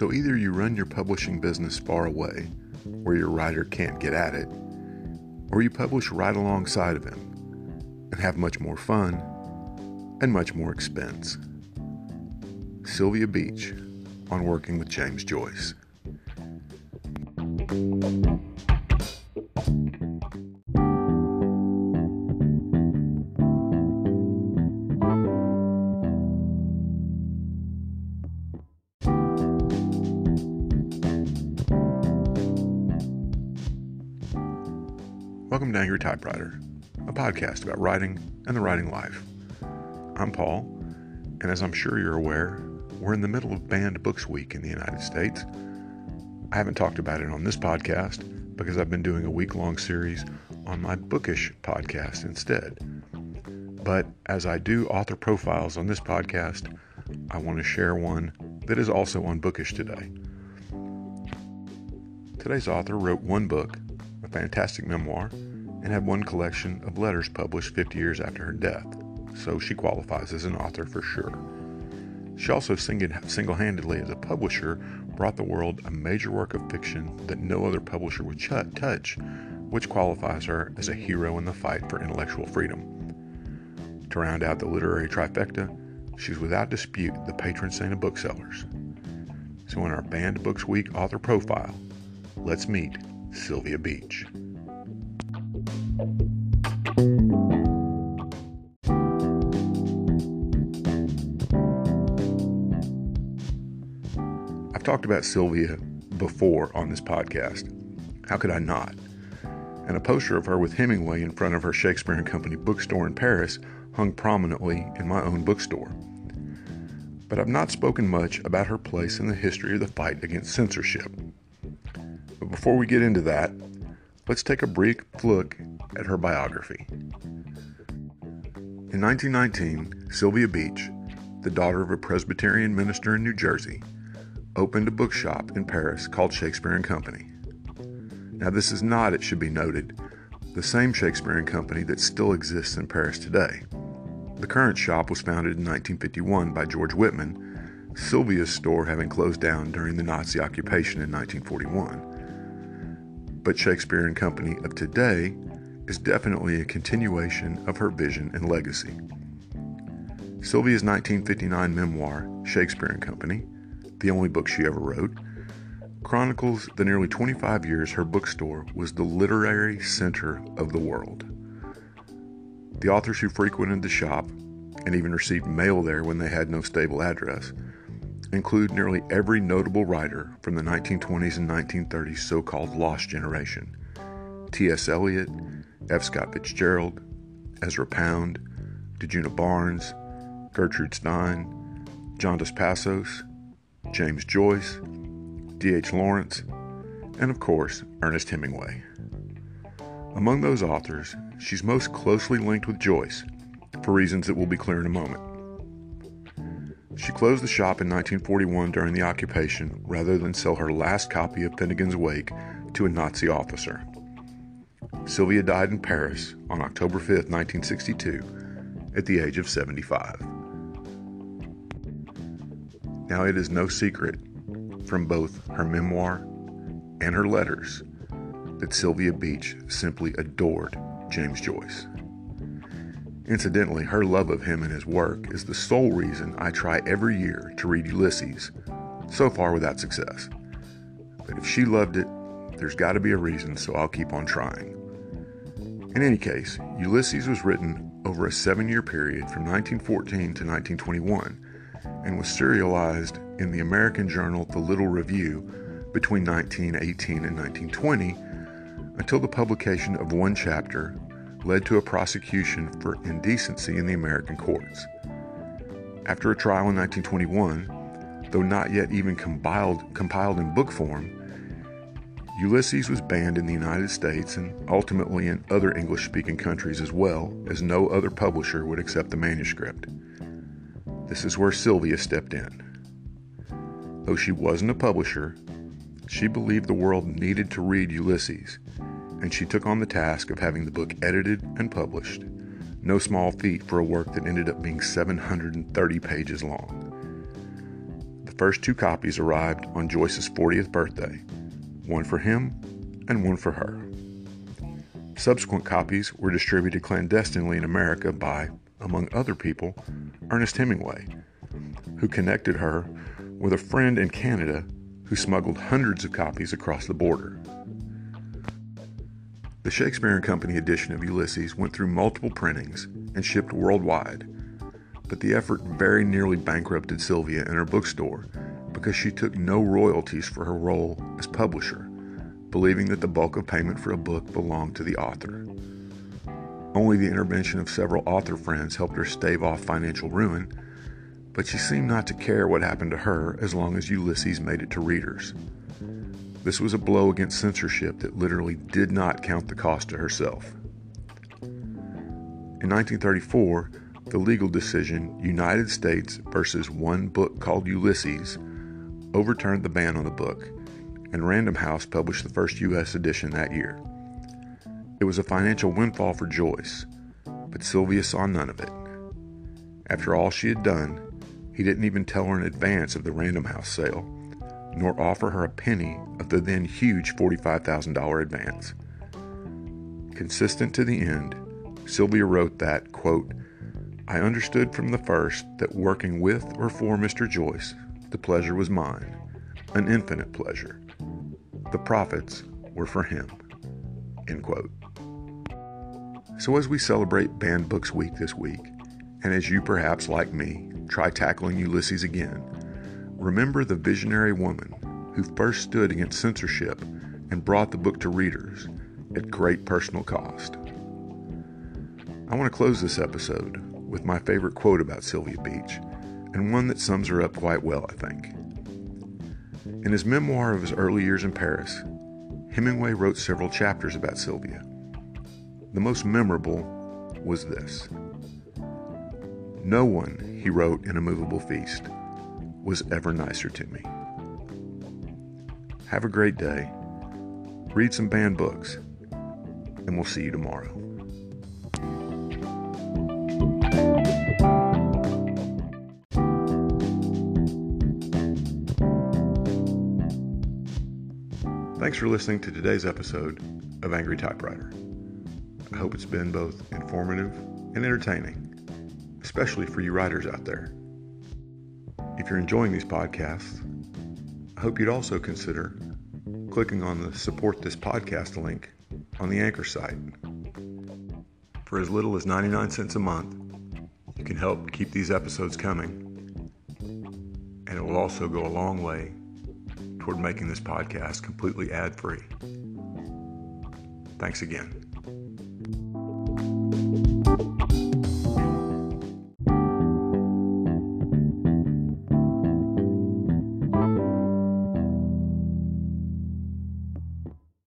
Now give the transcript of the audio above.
So either you run your publishing business far away, where your writer can't get at it, or you publish right alongside of him and have much more fun and much more expense. Sylvia Beach on Working with James Joyce. Welcome to Angry Typewriter, a podcast about writing and the writing life. I'm Paul, and as I'm sure you're aware, we're in the middle of Banned Books Week in the United States. I haven't talked about it on this podcast because I've been doing a week long series on my Bookish podcast instead. But as I do author profiles on this podcast, I want to share one that is also on Bookish today. Today's author wrote one book fantastic memoir and had one collection of letters published 50 years after her death, so she qualifies as an author for sure. She also single handedly, as a publisher, brought the world a major work of fiction that no other publisher would ch- touch, which qualifies her as a hero in the fight for intellectual freedom. To round out the literary trifecta, she's without dispute the patron saint of booksellers. So, in our Banned Books Week author profile, let's meet Sylvia Beach. I've talked about Sylvia before on this podcast. How could I not? And a poster of her with Hemingway in front of her Shakespeare and Company bookstore in Paris hung prominently in my own bookstore. But I've not spoken much about her place in the history of the fight against censorship. Before we get into that, let's take a brief look at her biography. In 1919, Sylvia Beach, the daughter of a Presbyterian minister in New Jersey, opened a bookshop in Paris called Shakespeare and Company. Now, this is not, it should be noted, the same Shakespeare and Company that still exists in Paris today. The current shop was founded in 1951 by George Whitman, Sylvia's store having closed down during the Nazi occupation in 1941 but Shakespeare and Company of today is definitely a continuation of her vision and legacy. Sylvia's 1959 memoir, Shakespeare and Company, the only book she ever wrote, chronicles the nearly 25 years her bookstore was the literary center of the world. The authors who frequented the shop and even received mail there when they had no stable address include nearly every notable writer from the 1920s and 1930s so called Lost Generation T.S. Eliot, F. Scott Fitzgerald, Ezra Pound, Djuna Barnes, Gertrude Stein, John Passos, James Joyce, D.H. Lawrence, and of course, Ernest Hemingway. Among those authors, she's most closely linked with Joyce, for reasons that will be clear in a moment. She closed the shop in 1941 during the occupation rather than sell her last copy of Finnegans Wake to a Nazi officer. Sylvia died in Paris on October 5, 1962, at the age of 75. Now, it is no secret from both her memoir and her letters that Sylvia Beach simply adored James Joyce. Incidentally, her love of him and his work is the sole reason I try every year to read Ulysses, so far without success. But if she loved it, there's got to be a reason, so I'll keep on trying. In any case, Ulysses was written over a seven year period from 1914 to 1921 and was serialized in the American journal The Little Review between 1918 and 1920 until the publication of one chapter led to a prosecution for indecency in the American courts. After a trial in 1921, though not yet even compiled, compiled in book form, Ulysses was banned in the United States and ultimately in other English speaking countries as well, as no other publisher would accept the manuscript. This is where Sylvia stepped in. Though she wasn't a publisher, she believed the world needed to read Ulysses and she took on the task of having the book edited and published. No small feat for a work that ended up being 730 pages long. The first two copies arrived on Joyce's 40th birthday, one for him and one for her. Subsequent copies were distributed clandestinely in America by, among other people, Ernest Hemingway, who connected her with a friend in Canada who smuggled hundreds of copies across the border. The Shakespeare and Company edition of Ulysses went through multiple printings and shipped worldwide, but the effort very nearly bankrupted Sylvia and her bookstore because she took no royalties for her role as publisher believing that the bulk of payment for a book belonged to the author. Only the intervention of several author friends helped her stave off financial ruin, but she seemed not to care what happened to her as long as Ulysses made it to readers. This was a blow against censorship that literally did not count the cost to herself. In 1934, the legal decision United States versus one book called Ulysses overturned the ban on the book and Random House published the first U.S. edition that year. It was a financial windfall for Joyce, but Sylvia saw none of it. After all she had done, he didn't even tell her in advance of the Random House sale, nor offer her a penny of the then huge $45,000 advance. Consistent to the end, Sylvia wrote that, quote, I understood from the first that working with or for Mr. Joyce, the pleasure was mine, an infinite pleasure, the profits were for him. End quote. So, as we celebrate Banned Books Week this week, and as you perhaps, like me, try tackling Ulysses again, remember the visionary woman who first stood against censorship and brought the book to readers at great personal cost. I want to close this episode with my favorite quote about Sylvia Beach, and one that sums her up quite well, I think. In his memoir of his early years in Paris, Hemingway wrote several chapters about Sylvia. The most memorable was this No one, he wrote in A Movable Feast, was ever nicer to me. Have a great day, read some banned books, and we'll see you tomorrow. Thanks for listening to today's episode of Angry Typewriter. I hope it's been both informative and entertaining, especially for you writers out there. If you're enjoying these podcasts, I hope you'd also consider clicking on the Support This Podcast link on the Anchor site. For as little as 99 cents a month, you can help keep these episodes coming, and it will also go a long way toward making this podcast completely ad free. Thanks again.